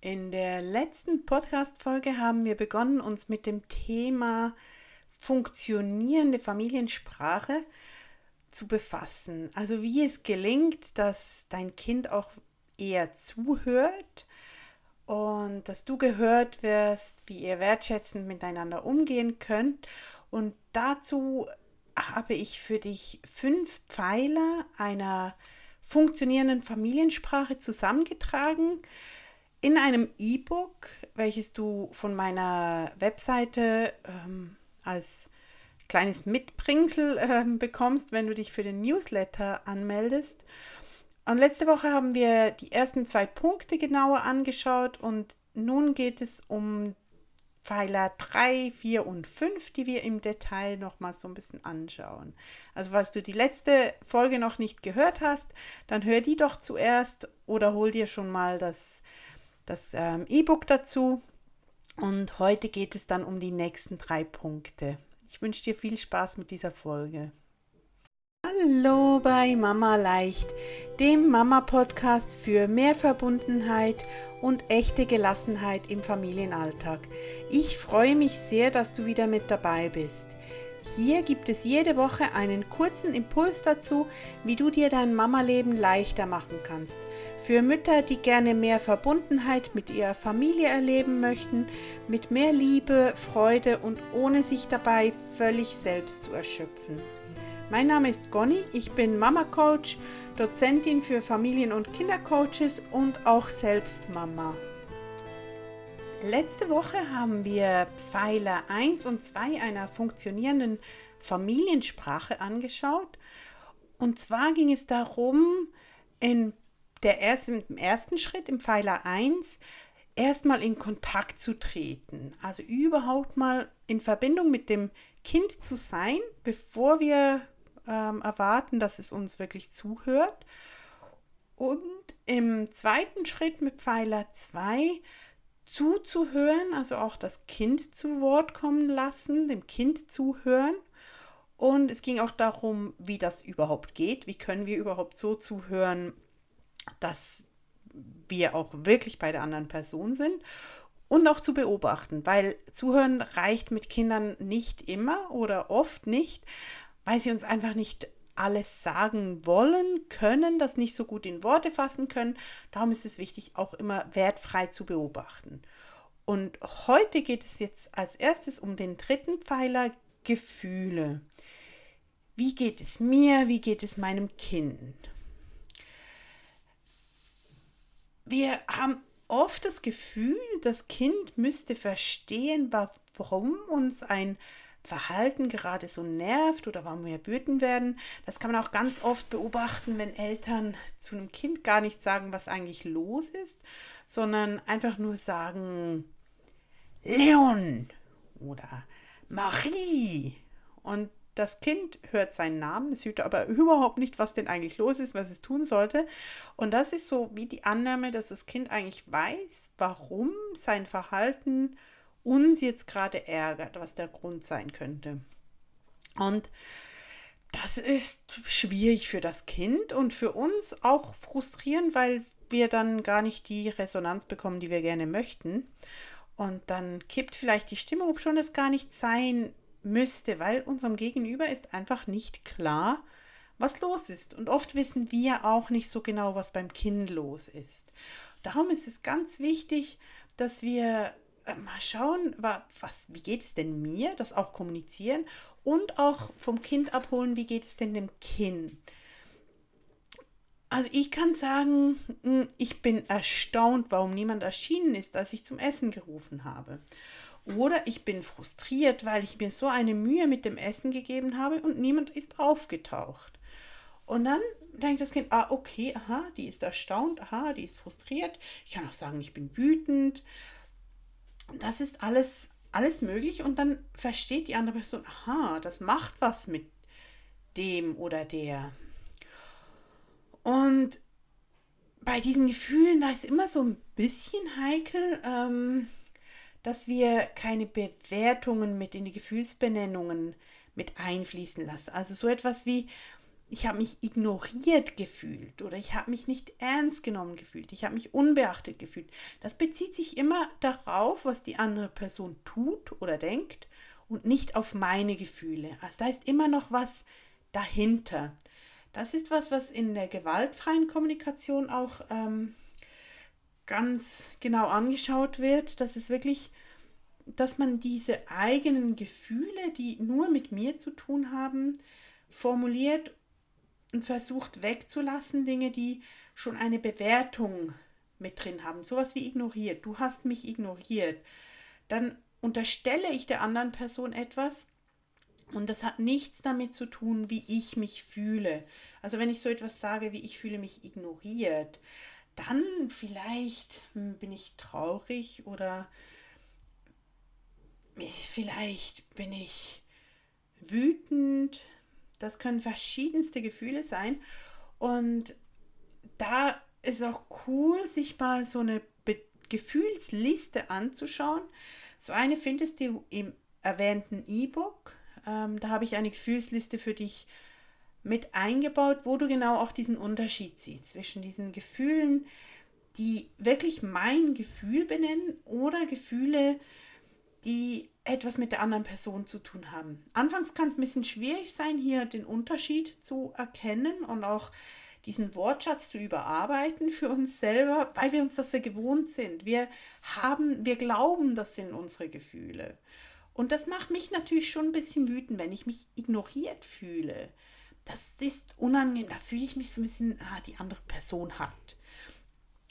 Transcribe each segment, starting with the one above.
In der letzten Podcast-Folge haben wir begonnen, uns mit dem Thema funktionierende Familiensprache zu befassen. Also wie es gelingt, dass dein Kind auch eher zuhört und dass du gehört wirst, wie ihr wertschätzend miteinander umgehen könnt. Und dazu habe ich für dich fünf Pfeiler einer funktionierenden Familiensprache zusammengetragen in einem E-Book, welches du von meiner Webseite ähm, als kleines Mitbringsel äh, bekommst, wenn du dich für den Newsletter anmeldest. Und letzte Woche haben wir die ersten zwei Punkte genauer angeschaut und nun geht es um Pfeiler 3, 4 und 5, die wir im Detail nochmal so ein bisschen anschauen. Also falls du die letzte Folge noch nicht gehört hast, dann hör die doch zuerst oder hol dir schon mal das, das ähm, E-Book dazu. Und heute geht es dann um die nächsten drei Punkte. Ich wünsche dir viel Spaß mit dieser Folge. Hallo bei Mama Leicht, dem Mama-Podcast für mehr Verbundenheit und echte Gelassenheit im Familienalltag. Ich freue mich sehr, dass du wieder mit dabei bist. Hier gibt es jede Woche einen kurzen Impuls dazu, wie du dir dein Mama-Leben leichter machen kannst. Für Mütter, die gerne mehr Verbundenheit mit ihrer Familie erleben möchten, mit mehr Liebe, Freude und ohne sich dabei völlig selbst zu erschöpfen. Mein Name ist Conny, ich bin Mama Coach, Dozentin für Familien- und Kindercoaches und auch selbst Mama. Letzte Woche haben wir Pfeiler 1 und 2 einer funktionierenden Familiensprache angeschaut. Und zwar ging es darum, in der ersten, im ersten Schritt, im Pfeiler 1, erstmal in Kontakt zu treten. Also überhaupt mal in Verbindung mit dem Kind zu sein, bevor wir ähm, erwarten, dass es uns wirklich zuhört. Und im zweiten Schritt mit Pfeiler 2 zuzuhören, also auch das Kind zu Wort kommen lassen, dem Kind zuhören. Und es ging auch darum, wie das überhaupt geht, wie können wir überhaupt so zuhören, dass wir auch wirklich bei der anderen Person sind und auch zu beobachten, weil zuhören reicht mit Kindern nicht immer oder oft nicht, weil sie uns einfach nicht alles sagen wollen, können, das nicht so gut in Worte fassen können. Darum ist es wichtig, auch immer wertfrei zu beobachten. Und heute geht es jetzt als erstes um den dritten Pfeiler Gefühle. Wie geht es mir? Wie geht es meinem Kind? Wir haben oft das Gefühl, das Kind müsste verstehen, warum uns ein Verhalten gerade so nervt oder warum wir wütend werden. Das kann man auch ganz oft beobachten, wenn Eltern zu einem Kind gar nicht sagen, was eigentlich los ist, sondern einfach nur sagen, Leon oder Marie. Und das Kind hört seinen Namen, es hört aber überhaupt nicht, was denn eigentlich los ist, was es tun sollte. Und das ist so wie die Annahme, dass das Kind eigentlich weiß, warum sein Verhalten uns jetzt gerade ärgert, was der Grund sein könnte. Und das ist schwierig für das Kind und für uns auch frustrierend, weil wir dann gar nicht die Resonanz bekommen, die wir gerne möchten. Und dann kippt vielleicht die Stimmung, ob schon es gar nicht sein müsste, weil unserem Gegenüber ist einfach nicht klar, was los ist. Und oft wissen wir auch nicht so genau, was beim Kind los ist. Darum ist es ganz wichtig, dass wir äh, mal schauen, was, wie geht es denn mir, das auch kommunizieren und auch vom Kind abholen, wie geht es denn dem Kind. Also ich kann sagen, hm, ich bin erstaunt, warum niemand erschienen ist, als ich zum Essen gerufen habe. Oder ich bin frustriert, weil ich mir so eine Mühe mit dem Essen gegeben habe und niemand ist aufgetaucht. Und dann denkt das Kind, ah, okay, aha, die ist erstaunt, aha, die ist frustriert. Ich kann auch sagen, ich bin wütend das ist alles, alles möglich und dann versteht die andere Person, aha, das macht was mit dem oder der. Und bei diesen Gefühlen, da ist immer so ein bisschen heikel, ähm, dass wir keine Bewertungen mit in die Gefühlsbenennungen mit einfließen lassen. Also so etwas wie, ich habe mich ignoriert gefühlt oder ich habe mich nicht ernst genommen gefühlt, ich habe mich unbeachtet gefühlt. Das bezieht sich immer darauf, was die andere Person tut oder denkt und nicht auf meine Gefühle. Also da ist immer noch was dahinter. Das ist was, was in der gewaltfreien Kommunikation auch ähm, ganz genau angeschaut wird. Das ist wirklich, dass man diese eigenen Gefühle, die nur mit mir zu tun haben, formuliert und versucht wegzulassen, Dinge, die schon eine Bewertung mit drin haben. Sowas wie ignoriert. Du hast mich ignoriert. Dann unterstelle ich der anderen Person etwas und das hat nichts damit zu tun, wie ich mich fühle. Also wenn ich so etwas sage, wie ich fühle mich ignoriert, dann vielleicht hm, bin ich traurig oder vielleicht bin ich wütend. Das können verschiedenste Gefühle sein. Und da ist auch cool, sich mal so eine Be Gefühlsliste anzuschauen. So eine findest du im erwähnten E-Book. Ähm, da habe ich eine Gefühlsliste für dich mit eingebaut, wo du genau auch diesen Unterschied siehst zwischen diesen Gefühlen, die wirklich mein Gefühl benennen oder Gefühle, die etwas mit der anderen Person zu tun haben. Anfangs kann es ein bisschen schwierig sein, hier den Unterschied zu erkennen und auch diesen Wortschatz zu überarbeiten für uns selber, weil wir uns das ja gewohnt sind. Wir haben, wir glauben, das sind unsere Gefühle. Und das macht mich natürlich schon ein bisschen wütend, wenn ich mich ignoriert fühle. Das ist unangenehm. Da fühle ich mich so ein bisschen, ah, die andere Person hat.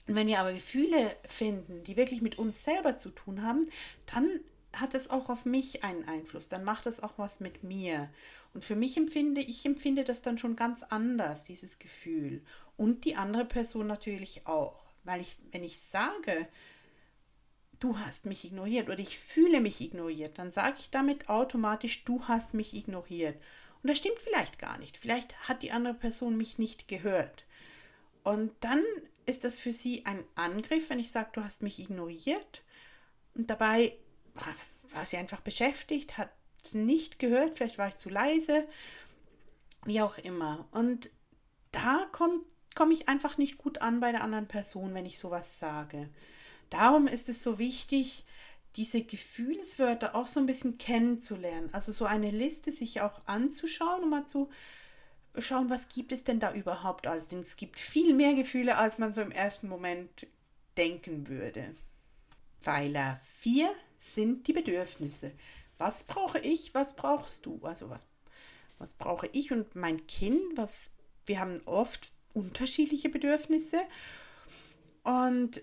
Und wenn wir aber Gefühle finden, die wirklich mit uns selber zu tun haben, dann hat es auch auf mich einen Einfluss, dann macht es auch was mit mir. Und für mich empfinde, ich empfinde das dann schon ganz anders, dieses Gefühl. Und die andere Person natürlich auch. Weil ich, wenn ich sage, du hast mich ignoriert oder ich fühle mich ignoriert, dann sage ich damit automatisch, du hast mich ignoriert. Und das stimmt vielleicht gar nicht. Vielleicht hat die andere Person mich nicht gehört. Und dann ist das für sie ein Angriff, wenn ich sage, du hast mich ignoriert. Und dabei war sie einfach beschäftigt, hat es nicht gehört, vielleicht war ich zu leise, wie auch immer. Und da komme komm ich einfach nicht gut an bei der anderen Person, wenn ich sowas sage. Darum ist es so wichtig, diese Gefühlswörter auch so ein bisschen kennenzulernen. Also so eine Liste sich auch anzuschauen und mal zu schauen, was gibt es denn da überhaupt alles. Denn es gibt viel mehr Gefühle, als man so im ersten Moment denken würde. Pfeiler 4 sind die Bedürfnisse. Was brauche ich, was brauchst du? Also was, was brauche ich und mein Kind? Was, wir haben oft unterschiedliche Bedürfnisse. Und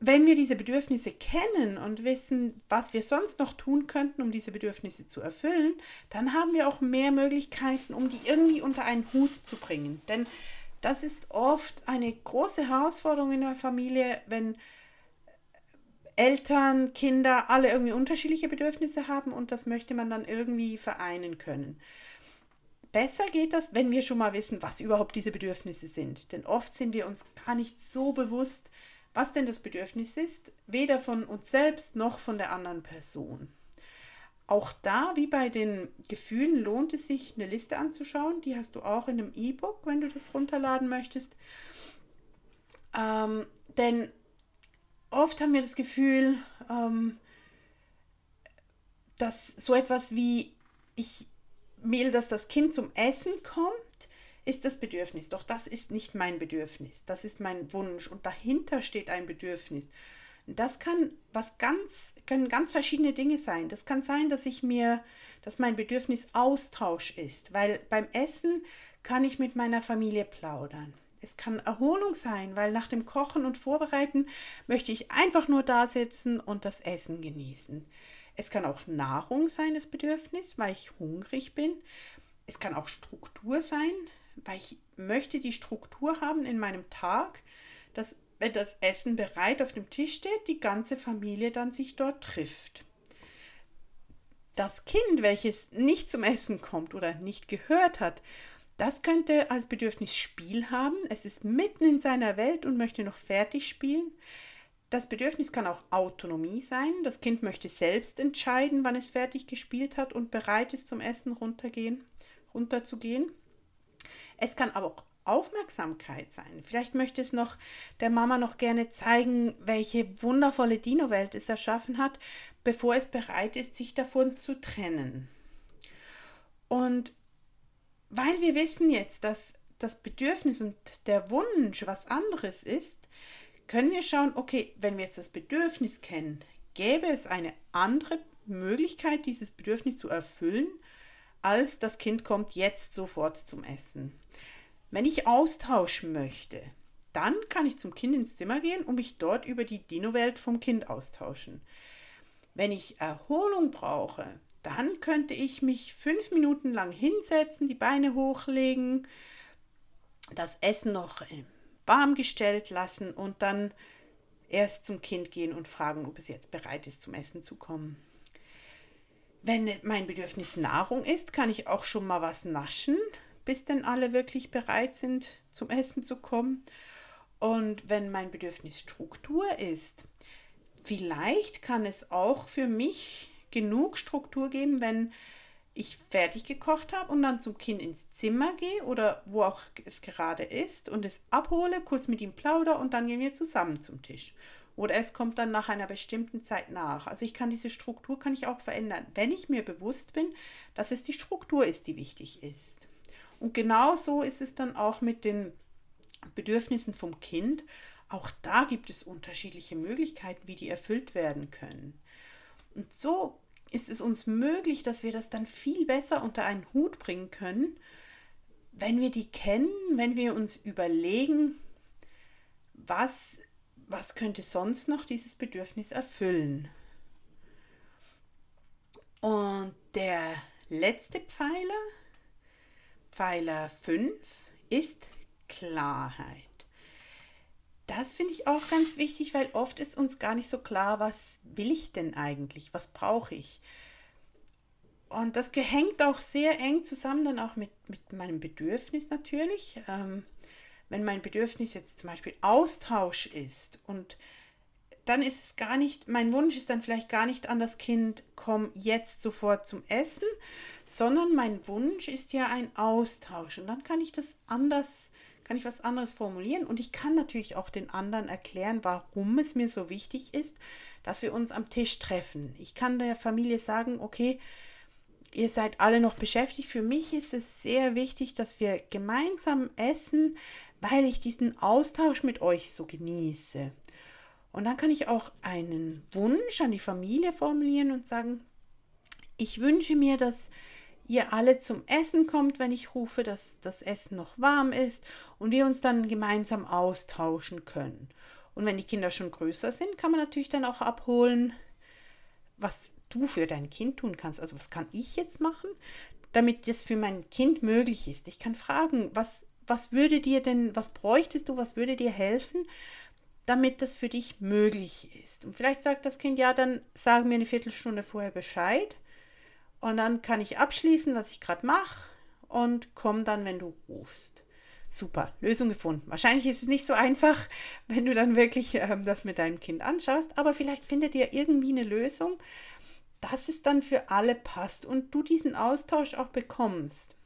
wenn wir diese Bedürfnisse kennen und wissen, was wir sonst noch tun könnten, um diese Bedürfnisse zu erfüllen, dann haben wir auch mehr Möglichkeiten, um die irgendwie unter einen Hut zu bringen. Denn das ist oft eine große Herausforderung in der Familie, wenn Eltern, Kinder alle irgendwie unterschiedliche Bedürfnisse haben und das möchte man dann irgendwie vereinen können. Besser geht das, wenn wir schon mal wissen, was überhaupt diese Bedürfnisse sind. Denn oft sind wir uns gar nicht so bewusst, was denn das Bedürfnis ist, weder von uns selbst noch von der anderen Person. Auch da, wie bei den Gefühlen, lohnt es sich, eine Liste anzuschauen. Die hast du auch in einem E-Book, wenn du das runterladen möchtest. Ähm, denn oft haben wir das Gefühl, ähm, dass so etwas wie ich will, dass das Kind zum Essen kommt, ist das Bedürfnis. Doch das ist nicht mein Bedürfnis. Das ist mein Wunsch und dahinter steht ein Bedürfnis. Das kann was ganz, können ganz verschiedene Dinge sein. Das kann sein, dass ich mir, dass mein Bedürfnis Austausch ist, weil beim Essen kann ich mit meiner Familie plaudern. Es kann Erholung sein, weil nach dem Kochen und Vorbereiten möchte ich einfach nur da sitzen und das Essen genießen. Es kann auch Nahrung sein, das Bedürfnis, weil ich hungrig bin. Es kann auch Struktur sein, weil ich möchte die Struktur haben in meinem Tag, dass wenn das Essen bereit auf dem Tisch steht, die ganze Familie dann sich dort trifft. Das Kind, welches nicht zum Essen kommt oder nicht gehört hat, das könnte als Bedürfnis Spiel haben. Es ist mitten in seiner Welt und möchte noch fertig spielen. Das Bedürfnis kann auch Autonomie sein. Das Kind möchte selbst entscheiden, wann es fertig gespielt hat und bereit ist, zum Essen runtergehen, runterzugehen. Es kann aber auch Aufmerksamkeit sein. Vielleicht möchte es noch der Mama noch gerne zeigen, welche wundervolle Dino-Welt es erschaffen hat, bevor es bereit ist, sich davon zu trennen. Und weil wir wissen jetzt, dass das Bedürfnis und der Wunsch was anderes ist, können wir schauen, okay, wenn wir jetzt das Bedürfnis kennen, gäbe es eine andere Möglichkeit, dieses Bedürfnis zu erfüllen, als das Kind kommt jetzt sofort zum Essen. Wenn ich austauschen möchte, dann kann ich zum Kind ins Zimmer gehen und mich dort über die Dino-Welt vom Kind austauschen. Wenn ich Erholung brauche, dann könnte ich mich fünf Minuten lang hinsetzen, die Beine hochlegen, das Essen noch warm gestellt lassen und dann erst zum Kind gehen und fragen, ob es jetzt bereit ist, zum Essen zu kommen. Wenn mein Bedürfnis Nahrung ist, kann ich auch schon mal was naschen, bis denn alle wirklich bereit sind, zum Essen zu kommen. Und wenn mein Bedürfnis Struktur ist, vielleicht kann es auch für mich genug Struktur geben, wenn ich fertig gekocht habe und dann zum Kind ins Zimmer gehe oder wo auch es gerade ist und es abhole, kurz mit ihm plauder und dann gehen wir zusammen zum Tisch. Oder es kommt dann nach einer bestimmten Zeit nach. Also ich kann diese Struktur kann ich auch verändern, wenn ich mir bewusst bin, dass es die Struktur ist, die wichtig ist. Und genau so ist es dann auch mit den Bedürfnissen vom Kind. Auch da gibt es unterschiedliche Möglichkeiten, wie die erfüllt werden können. Und so ist es uns möglich, dass wir das dann viel besser unter einen Hut bringen können, wenn wir die kennen, wenn wir uns überlegen, was, was könnte sonst noch dieses Bedürfnis erfüllen. Und der letzte Pfeiler, Pfeiler 5, ist Klarheit. Das finde ich auch ganz wichtig, weil oft ist uns gar nicht so klar, was will ich denn eigentlich, was brauche ich. Und das hängt auch sehr eng zusammen dann auch mit, mit meinem Bedürfnis natürlich. Ähm, wenn mein Bedürfnis jetzt zum Beispiel Austausch ist und dann ist es gar nicht, mein Wunsch ist dann vielleicht gar nicht an das Kind, komm jetzt sofort zum Essen, sondern mein Wunsch ist ja ein Austausch. Und dann kann ich das anders kann ich was anderes formulieren und ich kann natürlich auch den anderen erklären, warum es mir so wichtig ist, dass wir uns am Tisch treffen. Ich kann der Familie sagen, okay, ihr seid alle noch beschäftigt. Für mich ist es sehr wichtig, dass wir gemeinsam essen, weil ich diesen Austausch mit euch so genieße. Und dann kann ich auch einen Wunsch an die Familie formulieren und sagen, ich wünsche mir, dass ihr alle zum Essen kommt, wenn ich rufe, dass das Essen noch warm ist und wir uns dann gemeinsam austauschen können. Und wenn die Kinder schon größer sind, kann man natürlich dann auch abholen, was du für dein Kind tun kannst. Also was kann ich jetzt machen, damit das für mein Kind möglich ist. Ich kann fragen, was, was würde dir denn, was bräuchtest du, was würde dir helfen, damit das für dich möglich ist. Und vielleicht sagt das Kind, ja, dann sagen mir eine Viertelstunde vorher Bescheid und dann kann ich abschließen, was ich gerade mache und komme dann, wenn du rufst. Super, Lösung gefunden. Wahrscheinlich ist es nicht so einfach, wenn du dann wirklich ähm, das mit deinem Kind anschaust, aber vielleicht findet ihr irgendwie eine Lösung, dass es dann für alle passt und du diesen Austausch auch bekommst.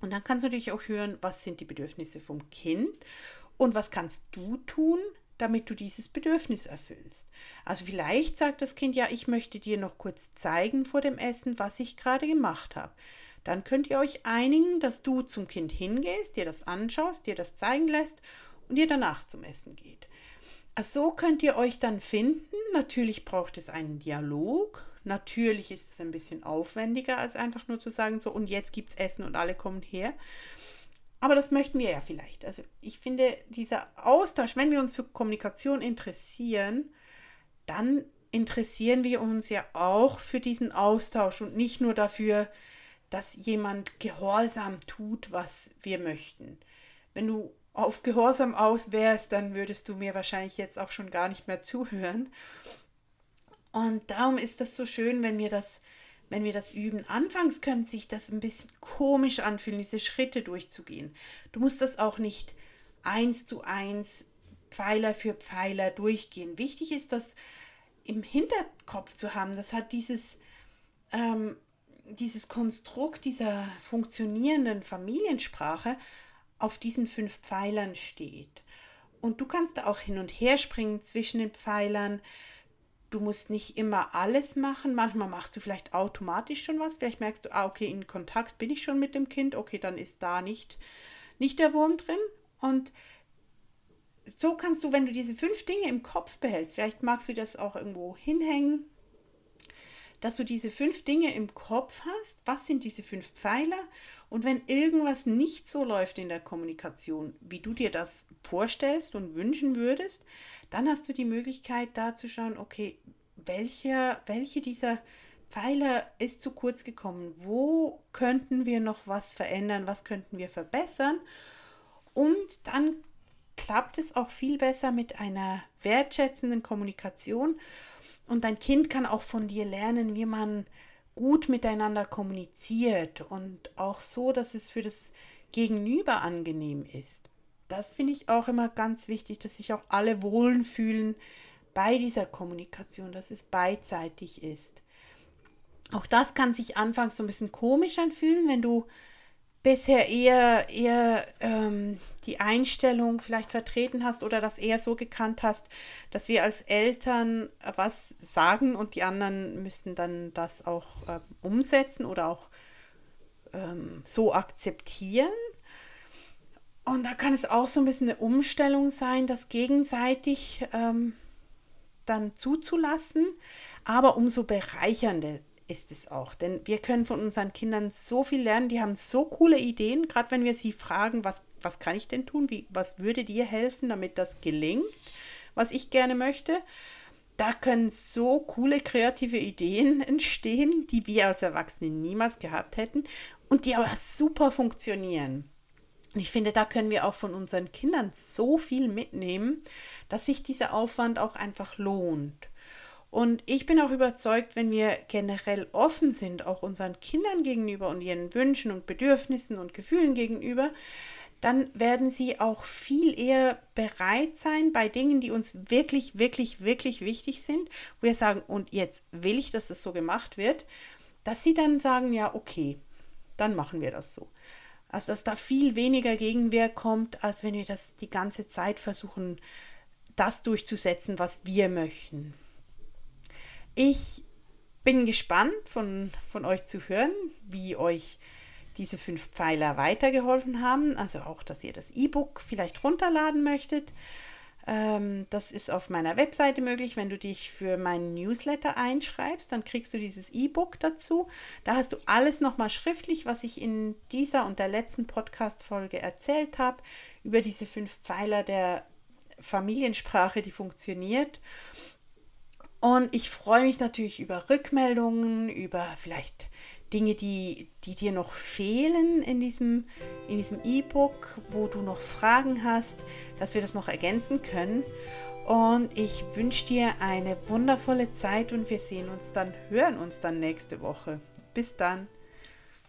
Und dann kannst du natürlich auch hören, was sind die Bedürfnisse vom Kind und was kannst du tun, damit du dieses Bedürfnis erfüllst. Also vielleicht sagt das Kind, ja, ich möchte dir noch kurz zeigen vor dem Essen, was ich gerade gemacht habe. Dann könnt ihr euch einigen, dass du zum Kind hingehst, dir das anschaust, dir das zeigen lässt und ihr danach zum Essen geht. Also so könnt ihr euch dann finden. Natürlich braucht es einen Dialog. Natürlich ist es ein bisschen aufwendiger, als einfach nur zu sagen, so und jetzt gibt es Essen und alle kommen her. Aber das möchten wir ja vielleicht. Also ich finde, dieser Austausch, wenn wir uns für Kommunikation interessieren, dann interessieren wir uns ja auch für diesen Austausch und nicht nur dafür, dass jemand gehorsam tut, was wir möchten. Wenn du auf Gehorsam aus wärst, dann würdest du mir wahrscheinlich jetzt auch schon gar nicht mehr zuhören. Und darum ist das so schön, wenn wir das wenn wir das üben, anfangs könnte sich das ein bisschen komisch anfühlen, diese Schritte durchzugehen. Du musst das auch nicht eins zu eins, Pfeiler für Pfeiler durchgehen. Wichtig ist, das im Hinterkopf zu haben. Das hat dieses, ähm, dieses Konstrukt dieser funktionierenden Familiensprache auf diesen fünf Pfeilern steht. Und du kannst da auch hin und her springen zwischen den Pfeilern. Du musst nicht immer alles machen. Manchmal machst du vielleicht automatisch schon was. Vielleicht merkst du, ah, okay, in Kontakt bin ich schon mit dem Kind. Okay, dann ist da nicht, nicht der Wurm drin. Und so kannst du, wenn du diese fünf Dinge im Kopf behältst, vielleicht magst du das auch irgendwo hinhängen, dass du diese fünf Dinge im Kopf hast. Was sind diese fünf Pfeiler? Und wenn irgendwas nicht so läuft in der Kommunikation, wie du dir das vorstellst und wünschen würdest, dann hast du die Möglichkeit, da zu schauen, okay, welche, welche dieser Pfeiler ist zu kurz gekommen? Wo könnten wir noch was verändern? Was könnten wir verbessern? Und dann klappt es auch viel besser mit einer wertschätzenden Kommunikation. Und dein Kind kann auch von dir lernen, wie man gut miteinander kommuniziert und auch so, dass es für das Gegenüber angenehm ist. Das finde ich auch immer ganz wichtig, dass sich auch alle wohlfühlen bei dieser Kommunikation, dass es beidseitig ist. Auch das kann sich anfangs so ein bisschen komisch anfühlen, wenn du bisher eher, eher ähm, die Einstellung vielleicht vertreten hast oder das eher so gekannt hast, dass wir als Eltern was sagen und die anderen müssen dann das auch äh, umsetzen oder auch ähm, so akzeptieren. Und da kann es auch so ein bisschen eine Umstellung sein, das gegenseitig ähm, dann zuzulassen, aber umso bereichernder ist es auch. Denn wir können von unseren Kindern so viel lernen. Die haben so coole Ideen, gerade wenn wir sie fragen, was, was kann ich denn tun? Wie, was würde dir helfen, damit das gelingt, was ich gerne möchte? Da können so coole kreative Ideen entstehen, die wir als Erwachsene niemals gehabt hätten und die aber super funktionieren. Und ich finde, da können wir auch von unseren Kindern so viel mitnehmen, dass sich dieser Aufwand auch einfach lohnt. Und ich bin auch überzeugt, wenn wir generell offen sind, auch unseren Kindern gegenüber und ihren Wünschen und Bedürfnissen und Gefühlen gegenüber, dann werden sie auch viel eher bereit sein bei Dingen, die uns wirklich, wirklich, wirklich wichtig sind, wo wir sagen, und jetzt will ich, dass das so gemacht wird, dass sie dann sagen, ja, okay, dann machen wir das so. Also, dass da viel weniger Gegenwehr kommt, als wenn wir das die ganze Zeit versuchen, das durchzusetzen, was wir möchten. Ich bin gespannt von, von euch zu hören, wie euch diese fünf Pfeiler weitergeholfen haben. Also auch, dass ihr das E-Book vielleicht runterladen möchtet. Ähm, das ist auf meiner Webseite möglich. Wenn du dich für meinen Newsletter einschreibst, dann kriegst du dieses E-Book dazu. Da hast du alles nochmal schriftlich, was ich in dieser und der letzten Podcast-Folge erzählt habe, über diese fünf Pfeiler der Familiensprache, die funktioniert. Und ich freue mich natürlich über Rückmeldungen, über vielleicht Dinge, die, die dir noch fehlen in diesem in diesem E-Book, wo du noch Fragen hast, dass wir das noch ergänzen können. Und ich wünsche dir eine wundervolle Zeit und wir sehen uns dann, hören uns dann nächste Woche. Bis dann.